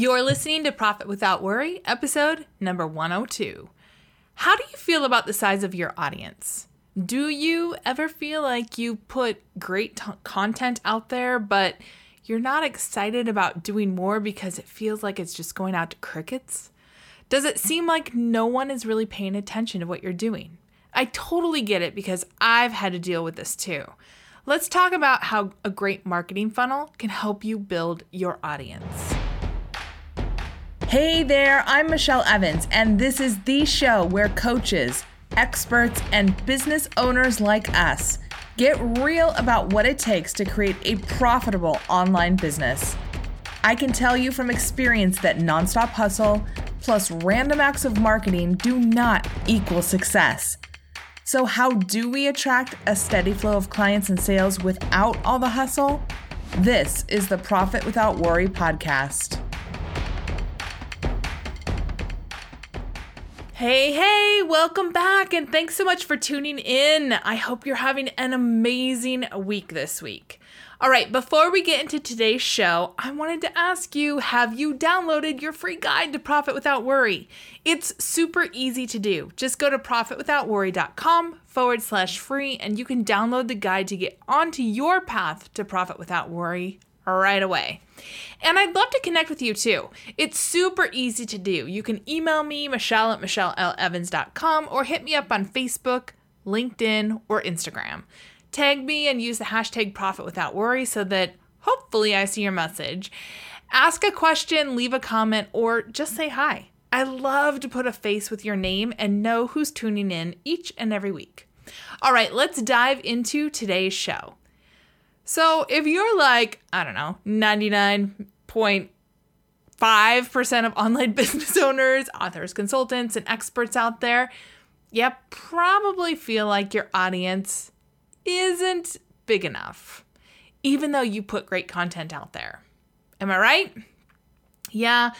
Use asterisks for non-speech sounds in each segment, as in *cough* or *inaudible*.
You're listening to Profit Without Worry, episode number 102. How do you feel about the size of your audience? Do you ever feel like you put great t- content out there, but you're not excited about doing more because it feels like it's just going out to crickets? Does it seem like no one is really paying attention to what you're doing? I totally get it because I've had to deal with this too. Let's talk about how a great marketing funnel can help you build your audience. Hey there, I'm Michelle Evans, and this is the show where coaches, experts, and business owners like us get real about what it takes to create a profitable online business. I can tell you from experience that nonstop hustle plus random acts of marketing do not equal success. So, how do we attract a steady flow of clients and sales without all the hustle? This is the Profit Without Worry podcast. Hey, hey, welcome back, and thanks so much for tuning in. I hope you're having an amazing week this week. All right, before we get into today's show, I wanted to ask you have you downloaded your free guide to Profit Without Worry? It's super easy to do. Just go to profitwithoutworry.com forward slash free, and you can download the guide to get onto your path to Profit Without Worry right away. And I'd love to connect with you too. It's super easy to do. You can email me, Michelle at MichelleLEvans.com, or hit me up on Facebook, LinkedIn, or Instagram. Tag me and use the hashtag Profit Without Worry so that hopefully I see your message. Ask a question, leave a comment, or just say hi. I love to put a face with your name and know who's tuning in each and every week. All right, let's dive into today's show. So if you're like, I don't know, 99.5% of online *laughs* business owners, authors, consultants, and experts out there, you probably feel like your audience isn't big enough, even though you put great content out there. Am I right? Yeah,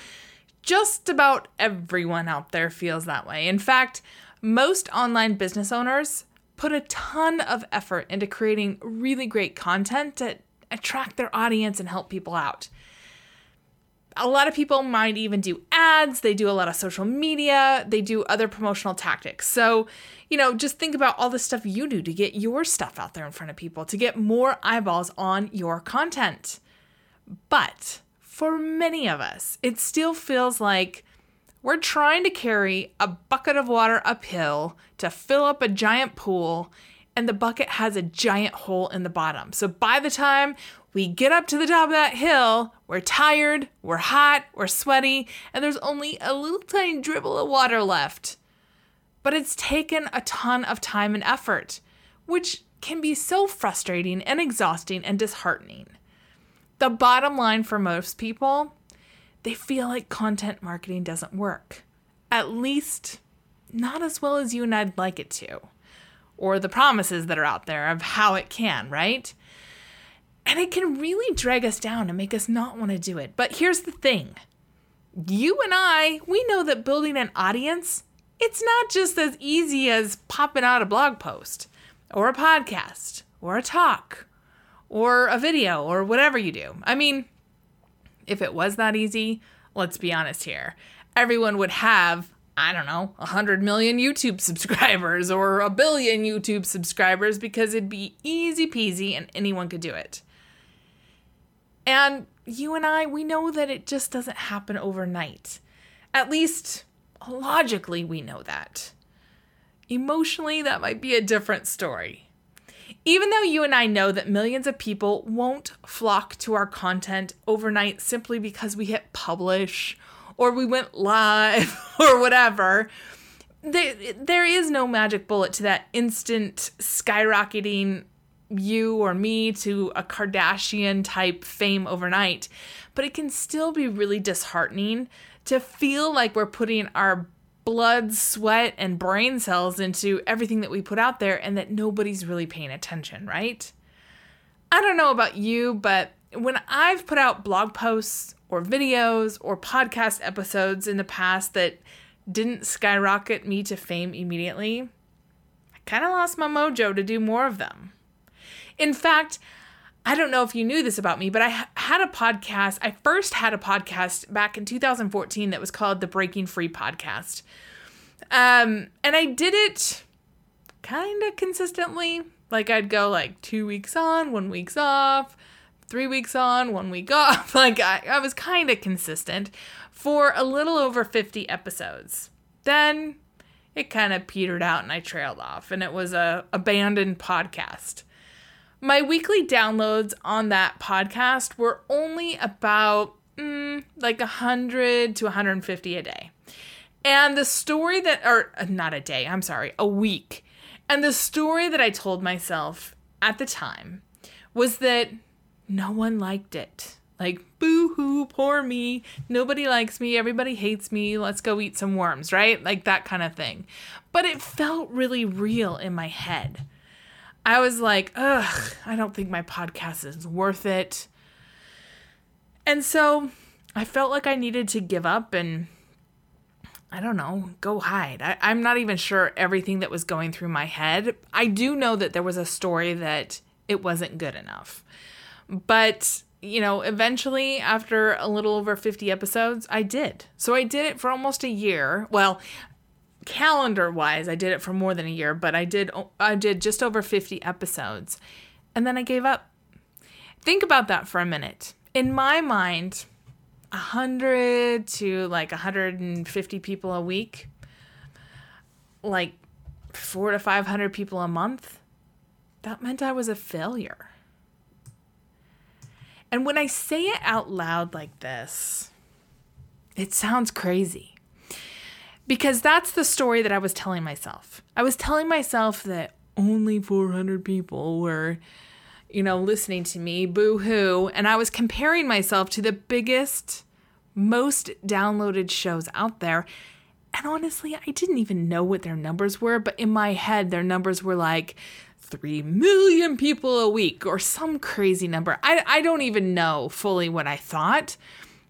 just about everyone out there feels that way. In fact, most online business owners put a ton of effort into creating really great content to attract their audience and help people out. A lot of people might even do ads, they do a lot of social media, they do other promotional tactics. So, you know, just think about all the stuff you do to get your stuff out there in front of people, to get more eyeballs on your content. But for many of us, it still feels like we're trying to carry a bucket of water uphill to fill up a giant pool, and the bucket has a giant hole in the bottom. So by the time we get up to the top of that hill, we're tired, we're hot, we're sweaty, and there's only a little tiny dribble of water left. But it's taken a ton of time and effort, which can be so frustrating and exhausting and disheartening. The bottom line for most people they feel like content marketing doesn't work. At least, not as well as you and I'd like it to. Or the promises that are out there of how it can, right? And it can really drag us down and make us not want to do it. But here's the thing you and I, we know that building an audience, it's not just as easy as popping out a blog post or a podcast or a talk or a video or whatever you do. I mean, if it was that easy, let's be honest here, everyone would have, I don't know, 100 million YouTube *laughs* subscribers or a billion YouTube subscribers because it'd be easy peasy and anyone could do it. And you and I, we know that it just doesn't happen overnight. At least logically, we know that. Emotionally, that might be a different story. Even though you and I know that millions of people won't flock to our content overnight simply because we hit publish or we went live *laughs* or whatever, there, there is no magic bullet to that instant skyrocketing you or me to a Kardashian type fame overnight. But it can still be really disheartening to feel like we're putting our blood, sweat, and brain cells into everything that we put out there and that nobody's really paying attention, right? I don't know about you, but when I've put out blog posts or videos or podcast episodes in the past that didn't skyrocket me to fame immediately, I kind of lost my mojo to do more of them. In fact, I don't know if you knew this about me, but I had a podcast. I first had a podcast back in 2014 that was called the Breaking Free Podcast. Um, and I did it kind of consistently. Like I'd go like two weeks on, one week's off, three weeks on, one week *laughs* off. Like I, I was kind of consistent for a little over 50 episodes. Then it kind of petered out and I trailed off, and it was a abandoned podcast my weekly downloads on that podcast were only about mm, like 100 to 150 a day. And the story that, or uh, not a day, I'm sorry, a week. And the story that I told myself at the time was that no one liked it. Like, boo hoo, poor me. Nobody likes me. Everybody hates me. Let's go eat some worms, right? Like that kind of thing. But it felt really real in my head. I was like, ugh, I don't think my podcast is worth it. And so I felt like I needed to give up and I don't know, go hide. I, am not even sure everything that was going through my head. I do know that there was a story that it wasn't good enough. But, you know, eventually, after a little over 50 episodes, I did. So I did it for almost a year. Well, calendar wise, I did it for more than a year, but I did I did just over 50 episodes. And then I gave up. Think about that for a minute. In my mind, 100 to like 150 people a week, like 4 to 500 people a month, that meant I was a failure. And when I say it out loud like this, it sounds crazy because that's the story that I was telling myself. I was telling myself that only 400 people were, you know, listening to me, boo hoo. And I was comparing myself to the biggest, most downloaded shows out there. And honestly, I didn't even know what their numbers were, but in my head, their numbers were like 3 million people a week or some crazy number. I, I don't even know fully what I thought,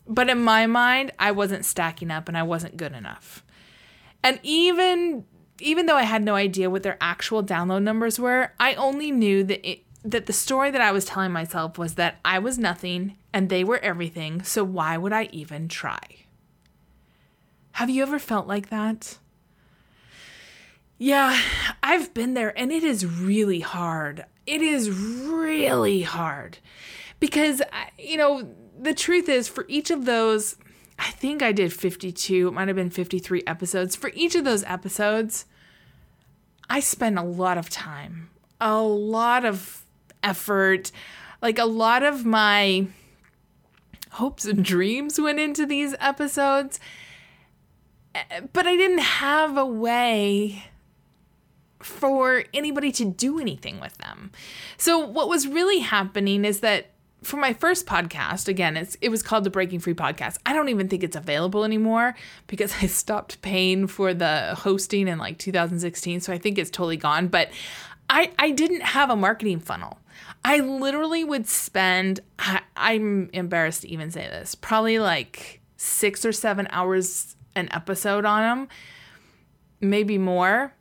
but in my mind, I wasn't stacking up and I wasn't good enough. And even even though I had no idea what their actual download numbers were, I only knew that it, that the story that I was telling myself was that I was nothing and they were everything, so why would I even try? Have you ever felt like that? Yeah, I've been there and it is really hard. It is really hard. Because, you know, the truth is, for each of those I think I did 52, it might have been 53 episodes. For each of those episodes, I spent a lot of time, a lot of effort, like a lot of my hopes and dreams went into these episodes. Eh, but I didn't have a way for anybody to do anything with them. So, what was really happening is that for my first podcast, again, it's it was called the Breaking Free Podcast. I don't even think it's available anymore because *laughs* I stopped paying for the hosting in like 2016, so I think it's totally gone. But I I didn't have a marketing funnel. I literally would spend I, I'm embarrassed to even say this, probably like 6 or 7 hours an episode on them, maybe more,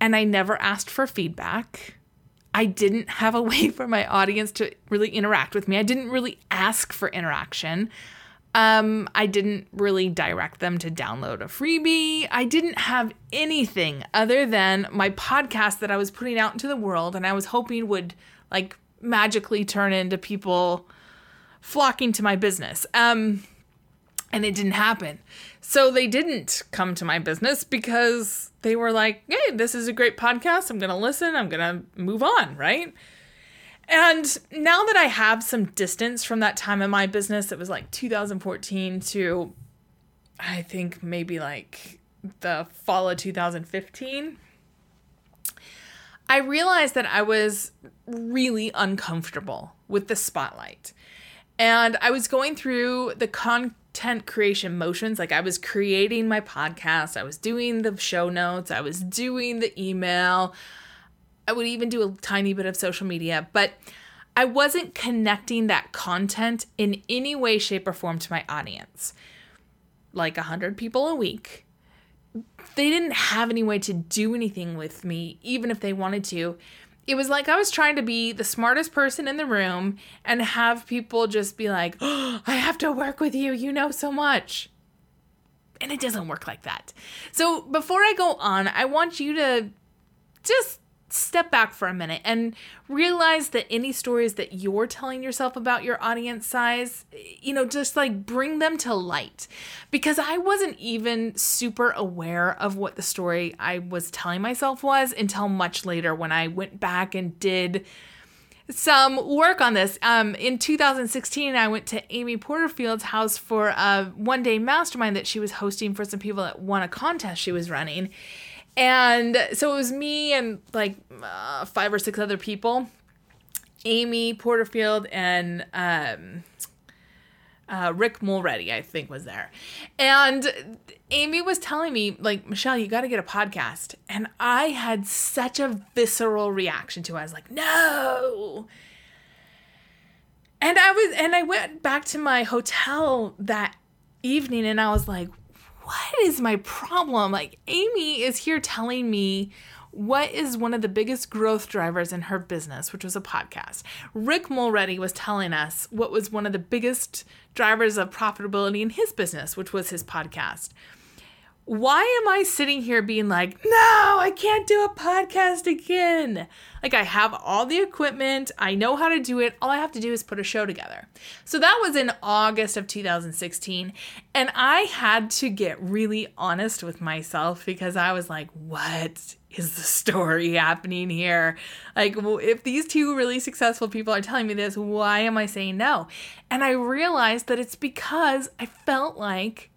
and I never asked for feedback. I didn't have a *laughs* way for my audience to really interact with me. I didn't really ask for interaction. Um, I didn't really direct them to download a freebie. I didn't have anything other than my podcast that I was putting out into the world and I was hoping would like magically turn into people flocking to my business. Um, and it didn't happen. So they didn't come to my business because they were like, hey, this is a great podcast. I'm going to listen. I'm going to move on, right? And now that I have some distance from that time in my business, it was like 2014 to I think maybe like the fall of 2015. I realized that I was really uncomfortable with the spotlight. And I was going through the con content creation motions. Like I was creating my podcast, I was doing the show notes, I was doing the email. I would even do a tiny bit of social media, but I wasn't connecting that content in any way, shape, or form to my audience. Like 100 people a week. They didn't have any way to do anything with me, even if they wanted to. It was like I was trying to be the smartest person in the room and have people just be like, oh, *gasps* I have to work with you. You know so much. And it doesn't work like that. So before I go on, I want you to just step back for a minute and realize that any stories that you're telling yourself about your audience size, you know, just like bring them to light. Because I wasn't even super aware of what the story I was telling myself was until much later when I went back and did some work on this. Um, in 2016, I went to Amy Porterfield's house for a one day mastermind that she was hosting for some people that won a contest she was running. And so it was me and like uh, five or six other people Amy Porterfield and um, uh, Rick Mulready, I think, was there. And Amy was telling me, like, Michelle, you got to get a podcast. And I had such a visceral reaction to it. I was like, no. And I was, and I went back to my hotel that evening and I was like, what is my problem? Like, Amy is here telling me what is one of the biggest growth drivers in her business, which was a podcast. Rick Mulready was telling us what was one of the biggest drivers of profitability in his business, which was his podcast why am I sitting here being like, no, I can't do a podcast again? Like, I have all the equipment, I know how to do it. All I have to do is put a show together. So that was in August of 2016. And I had to get really honest with myself because I was like, what is the story happening here? Like, if these two really successful people are telling me this, why am I saying no? And I realized that it's because I felt like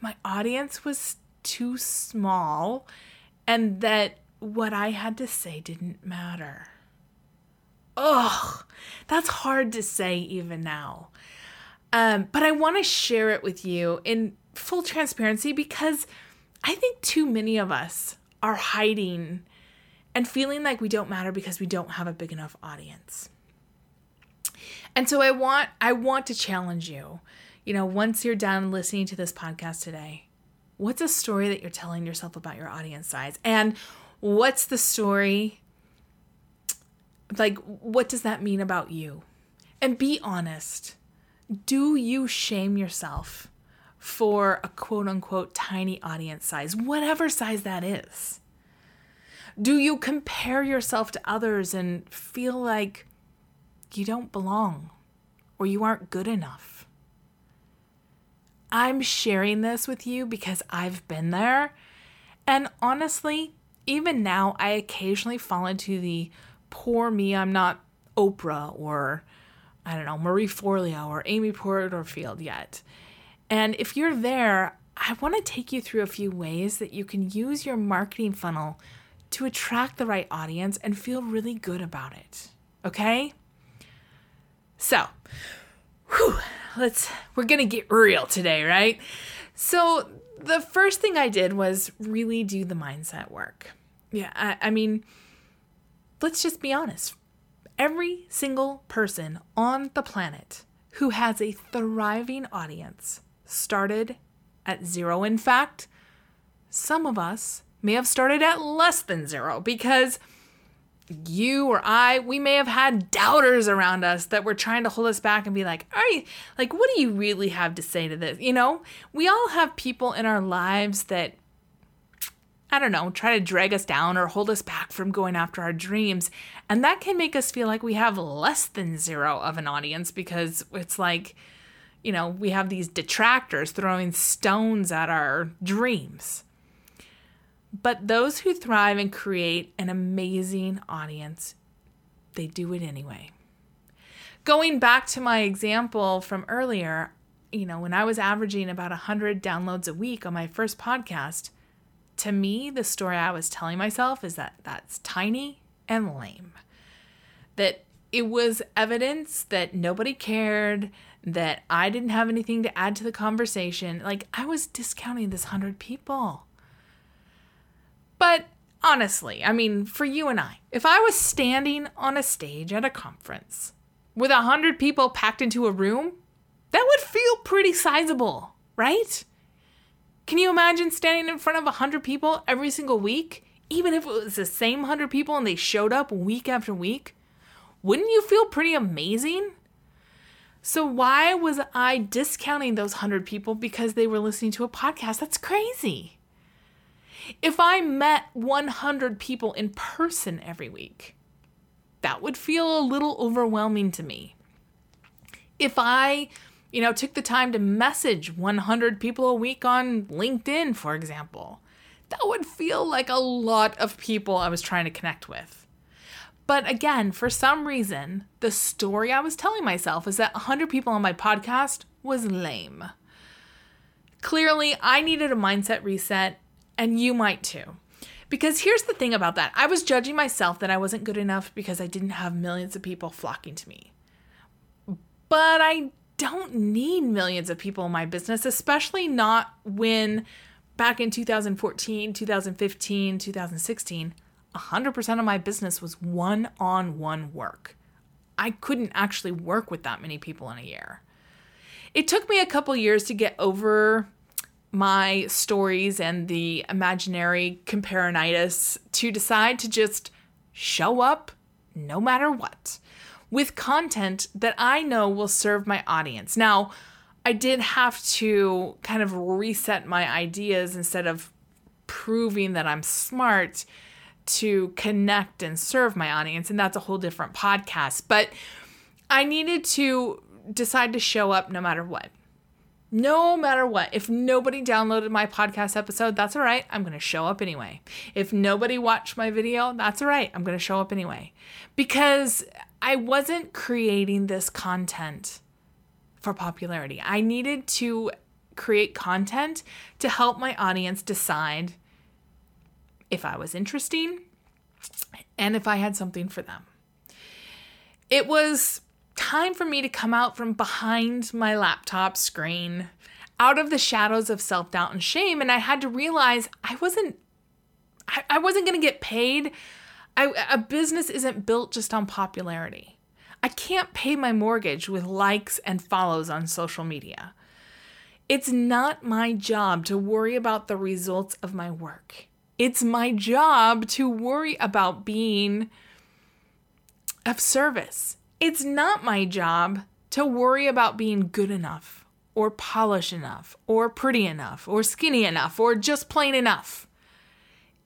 my audience was too small and that what I had to say didn't matter. Ugh, that's hard to say even now. Um, but I want to share it with you in full transparency because I think too many of us are hiding and feeling like we don't matter because we don't have a big enough audience. And so I want I want to challenge you you know, once you're done listening to this podcast today, what's a story that you're telling yourself about your audience size? And what's the story? Like, what does that mean about you? And be honest. Do you shame yourself for a quote unquote tiny audience size, whatever size that is? Do you compare yourself to others and feel like you don't belong or you aren't good enough? I'm sharing this with you because I've been there. And honestly, even now, I occasionally fall into the poor me, I'm not Oprah or I don't know, Marie Forleo or Amy Porterfield yet. And if you're there, I want to take you through a few ways that you can use your marketing funnel to attract the right audience and feel really good about it. Okay? So, whew, let's we're gonna get real today, right? So the first thing I did was really do the mindset work. Yeah, I, I mean, let's just be honest. Every single person on the planet who has a thriving audience started at zero. In fact, some of us may have started at less than zero because you or I, we may have had doubters around us that were trying to hold us back and be like, "Are you like what do you really have to say to this?" You know, we all have people in our lives that I don't know, try to drag us down or hold us back from going after our dreams, and that can make us feel like we have less than zero of an audience because it's like you know, we have these detractors throwing stones at our dreams. But those who thrive and create an amazing audience, they do it anyway. Going back to my example from earlier, you know, when I was averaging about 100 downloads a week on my first podcast, to me, the story I was telling myself is that that's tiny and lame. That it was evidence that nobody cared, that I didn't have anything to add to the conversation. Like, I was discounting this 100 people. But honestly, I mean, for you and I, if I was standing on a stage at a conference with a hundred people packed into a room, that would feel pretty sizable, right? Can you imagine standing in front of a hundred people every single week, even if it was the same 100 people and they showed up week after week, wouldn't you feel pretty amazing? So, why was I discounting those 100 people because they were listening to a podcast? That's crazy. If I met 100 people in person every week, that would feel a little overwhelming to me. If I, you know, took the time to message 100 people a week on LinkedIn, for example, that would feel like a lot of people I was trying to connect with. But again, for some reason, the story I was telling myself is that 100 people on my podcast was lame. Clearly, I needed a mindset reset, and you might too. Because here's the thing about that I was judging myself that I wasn't good enough because I didn't have millions of people flocking to me. But I don't need millions of people in my business, especially not when back in 2014, 2015, 2016, 100% of my business was one on one work. I couldn't actually work with that many people in a year. It took me a couple years to get over my stories and the imaginary comparinitis to decide to just show up no matter what with content that I know will serve my audience. Now, I did have to kind of reset my ideas instead of proving that I'm smart to connect and serve my audience. And that's a whole different podcast. But I needed to decide to show up no matter what. No matter what. If nobody downloaded my podcast episode, that's all right. I'm going to show up anyway. If nobody watched my video, that's all right. I'm going to show up anyway. Because I wasn't creating this content for popularity. I needed to create content to help my audience decide if I was interesting, and if I had something for them. It was time for me to come out from behind my laptop screen, out of the shadows of self doubt and shame, and I had to realize I wasn't. I, I wasn't going to get paid. I, a business isn't built just on popularity. I can't pay my mortgage with likes and follows on social media. It's not my job to worry about the results of my work. It's my job to worry about being of service. It's not my job to worry about being good enough or polished enough or pretty enough or skinny enough or just plain enough.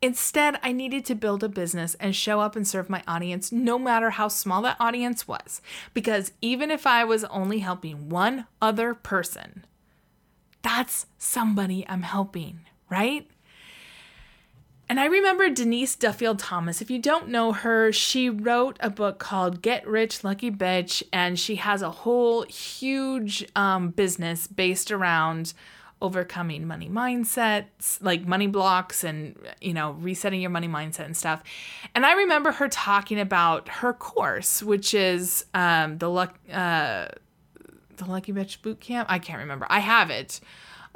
Instead, I needed to build a business and show up and serve my audience no matter how small that audience was. Because even if I was only helping one other person, that's somebody I'm helping, right? And I remember Denise Duffield Thomas. If you don't know her, she wrote a book called Get Rich Lucky Bitch, and she has a whole huge um, business based around overcoming money mindsets, like money blocks, and you know, resetting your money mindset and stuff. And I remember her talking about her course, which is um, the luck, uh, the Lucky Bitch Boot Camp. I can't remember. I have it.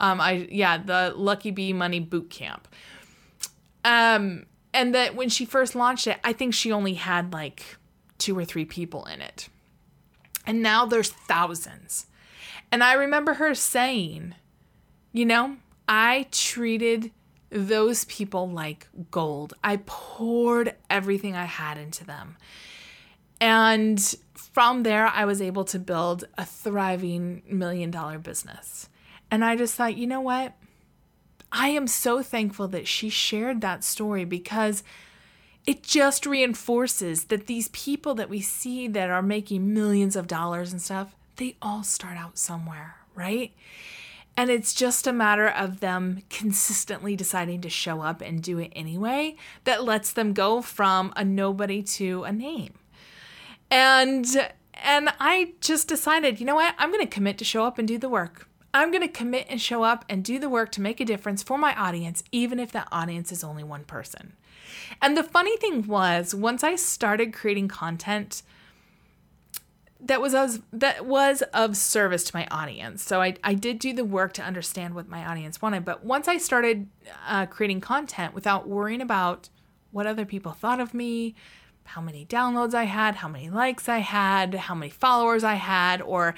Um, I yeah, the Lucky Bee Money Boot Camp um, and that when she first launched it, I think she only had like two or three people in it. And now there's thousands. And I remember her saying, you know, I treated those people like gold. I poured everything I had into them. And from there, I was able to build a thriving million dollar business. And I just thought, you know what? I am so thankful that she shared that story because it just reinforces that these people that we see that are making millions of dollars and stuff, they all start out somewhere, right? And it's just a matter of them consistently deciding to show up and do it anyway that lets them go from a nobody to a name. And and I just decided, you know what? I'm going to commit to show up and do the work. I'm going to commit and show up and do the work to make a difference for my audience, even if that audience is only one person. And the funny thing was, once I started creating content that was of, that was of service to my audience, so I, I did do the work to understand what my audience wanted. But once I started uh, creating content without worrying about what other people thought of me, how many downloads I had, how many likes I had, how many followers I had, or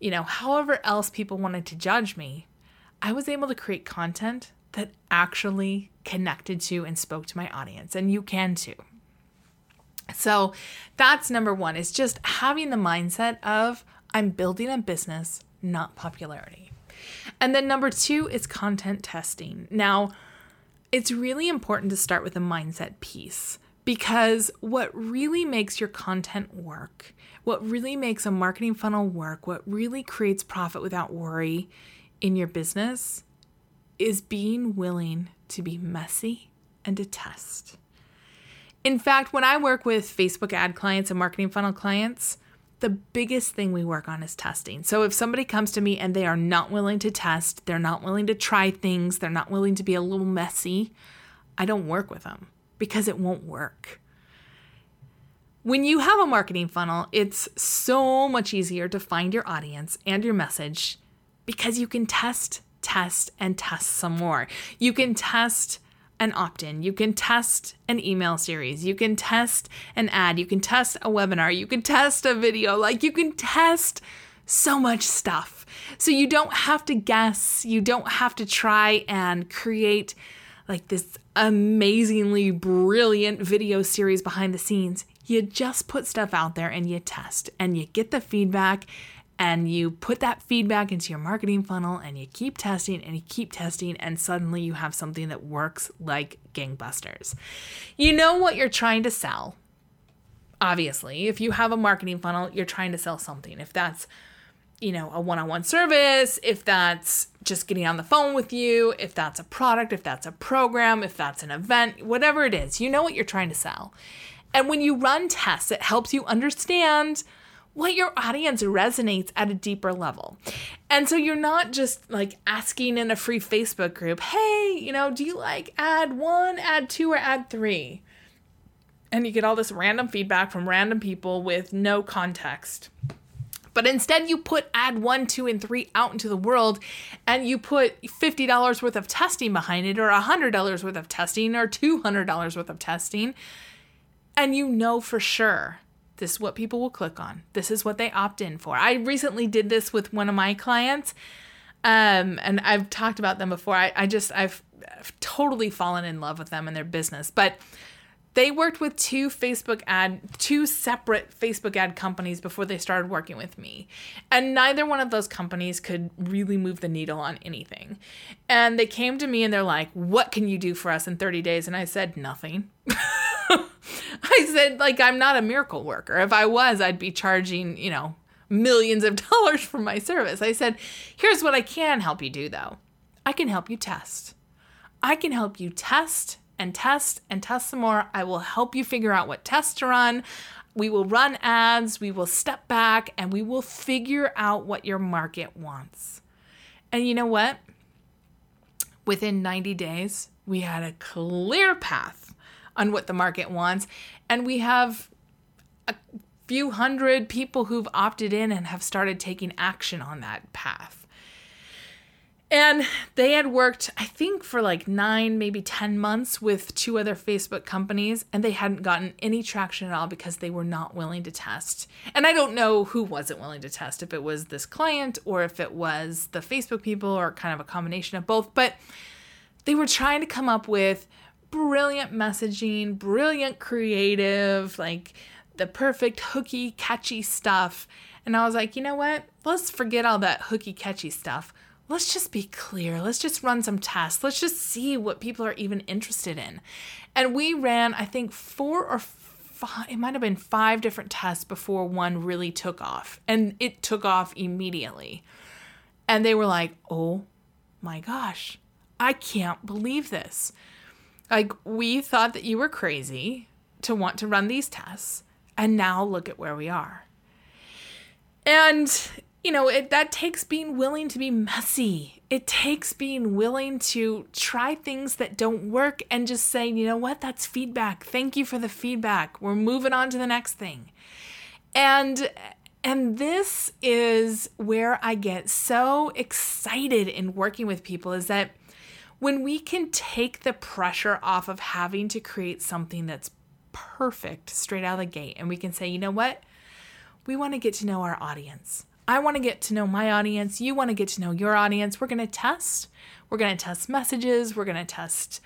you know, however else people wanted to judge me, I was able to create content that actually connected to and spoke to my audience. And you can too. So that's number one is just having the mindset of I'm building a business, not popularity. And then number two is content testing. Now, it's really important to start with a mindset piece because what really makes your content work, what really makes a marketing funnel work, what really creates profit without worry in your business is being willing to be messy and to test. In fact, when I work with Facebook ad clients and marketing funnel clients, the biggest thing we work on is testing. So if somebody comes to me and they are not willing to test, they're not willing to try things, they're not willing to be a little messy, I don't work with them because it won't work. When you have a marketing funnel, it's so much easier to find your audience and your message because you can test, test, and test some more. You can test an opt in. You can test an email series. You can test an ad. You can test a webinar. You can test a video. Like you can test so much stuff. So you don't have to guess. You don't have to try and create like this amazingly brilliant video series behind the scenes. You just put stuff out there and you test and you get the feedback and you put that feedback into your marketing funnel and you keep testing and you keep testing and suddenly you have something that works like gangbusters. You know what you're trying to sell. Obviously, if you have a marketing funnel, you're trying to sell something. If that's you know, a one-on-one service, if that's just getting on the phone with you, if that's a product, if that's a program, if that's an event, whatever it is, you know what you're trying to sell. And when you run tests, it helps you understand what your audience resonates at a deeper level. And so you're not just like asking in a free Facebook group, hey, you know, do you like ad one, ad two, or ad three? And you get all this random feedback from random people with no context. But instead, you put ad one, two, and three out into the world and you put $50 worth of testing behind it, or $100 worth of testing, or $200 worth of testing. And you know for sure this is what people will click on. This is what they opt in for. I recently did this with one of my clients. Um, and I've talked about them before. I, I just I've, I've totally fallen in love with them and their business. But they worked with two Facebook ad, two separate Facebook ad companies before they started working with me. And neither one of those companies could really move the needle on anything. And they came to me and they're like, What can you do for us in 30 days? And I said, Nothing. *laughs* I said, like, I'm not a miracle worker. If I was, I'd be charging, you know, millions of *laughs* dollars for my service. I said, here's what I can help you do, though I can help you test. I can help you test and test and test some more. I will help you figure out what tests to run. We will run ads, we will step back, and we will figure out what your market wants. And you know what? Within 90 days, we had a clear path on what the market wants. And we have a few hundred people who've opted in and have started taking action on that path. And they had worked, I think, for like nine, maybe 10 months with two other Facebook companies, and they hadn't gotten any traction at all because they were not willing to test. And I don't know who wasn't willing to test, if it was this client or if it was the Facebook people or kind of a combination of both. But they were trying to come up with brilliant messaging, brilliant creative, like the perfect hooky, catchy stuff. And I was like, you know what? Let's forget all that hooky, catchy stuff. Let's just be clear. Let's just run some tests. Let's just see what people are even interested in. And we ran, I think, four or five, it might have been five different tests before one really took off. And it took off immediately. And they were like, oh my gosh, I can't believe this. Like, we thought that you were crazy to want to run these tests, and now look at where we are. And, you know, it, that takes being willing to be messy. It takes being willing to try things that don't work and just say, you know what, that's feedback. Thank you for the feedback. We're moving on to the next thing. And and this is where I get so excited in working with people is that when we can take the pressure off of having to create something that's perfect straight out of the gate and we can say, you know what? We want to get to know our audience. I want to get to know my audience. You want to get to know your audience. We're going to test. We're going to test messages. We're going to test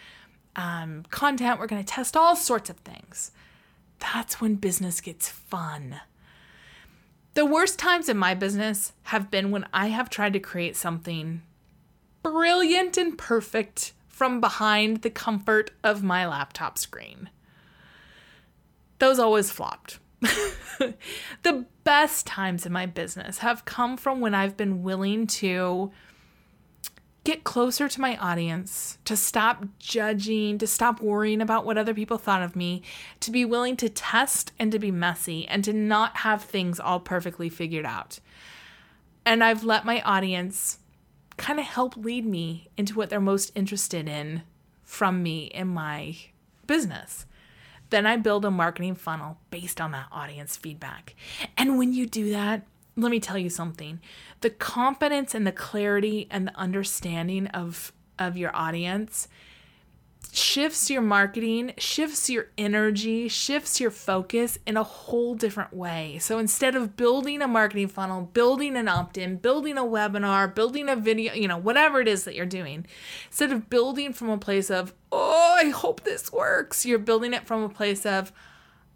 um, content. We're going to test all sorts of things. That's when business gets fun. The worst times in my business have been when I have tried to create something brilliant and perfect from behind the comfort of my laptop screen. Those always flopped. The best times in my business have come from when I've been willing to get closer to my audience, to stop judging, to stop worrying about what other people thought of me, to be willing to test and to be messy and to not have things all perfectly figured out. And I've let my audience kind of help lead me into what they're most interested in from me in my business. Then I build a marketing funnel based on that audience feedback. And when you do that, let me tell you something. The confidence and the clarity and the understanding of of your audience shifts your marketing, shifts your energy, shifts your focus in a whole different way. So instead of building a marketing funnel, building an opt in, building a webinar, building a video, you know, whatever it is that you're doing, instead of building from a place of, oh, I hope this works, you're building it from a place of,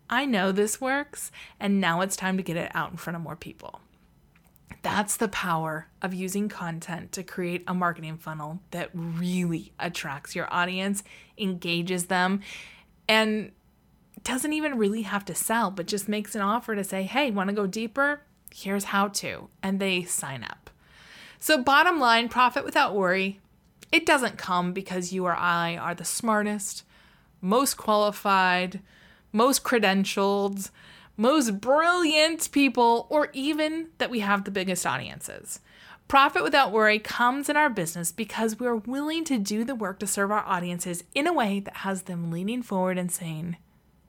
I know this works, and now it's time to get it out in front of more people. That's the power of using content to create a marketing funnel that really attracts your audience, engages them, and doesn't even really have to sell, but just makes an offer to say, hey, want to go deeper? Here's how to. And they sign up. So, bottom line profit without worry. It doesn't come because you or I are the smartest, most qualified, most credentialed, most brilliant people, or even that we have the biggest audiences. Profit without worry comes in our business because we're willing to do the work to serve our audiences in a way that has them leaning forward and saying,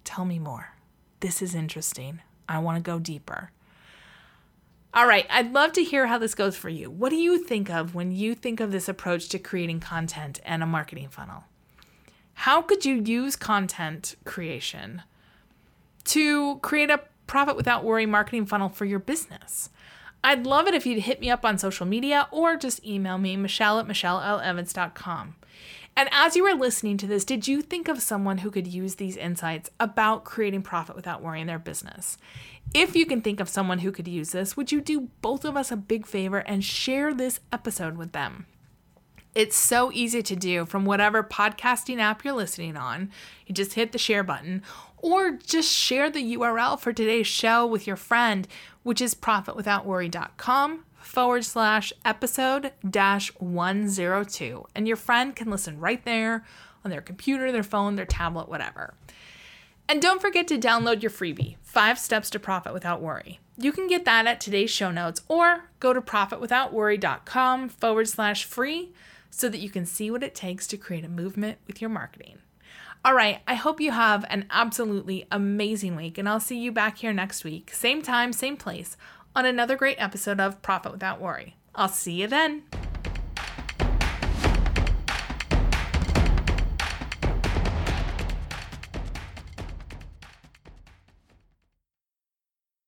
Tell me more. This is interesting. I want to go deeper. All right, I'd love to hear how this goes for you. What do you think of when you think of this approach to creating content and a marketing funnel? How could you use content creation to create a profit without worry marketing funnel for your business. I'd love it if you'd hit me up on social media or just email me, Michelle at MichelleLEvans.com. And as you were listening to this, did you think of someone who could use these insights about creating profit without worrying their business? If you can think of someone who could use this, would you do both of us a big favor and share this episode with them? It's so easy to do from whatever podcasting app you're listening on. You just hit the share button or just share the URL for today's show with your friend, which is profitwithoutworry.com forward slash episode dash 102. And your friend can listen right there on their computer, their phone, their tablet, whatever. And don't forget to download your freebie, Five Steps to Profit Without Worry. You can get that at today's show notes or go to profitwithoutworry.com forward slash free so that you can see what it takes to create a movement with your marketing. All right, I hope you have an absolutely amazing week, and I'll see you back here next week, same time, same place, on another great episode of Profit Without Worry. I'll see you then.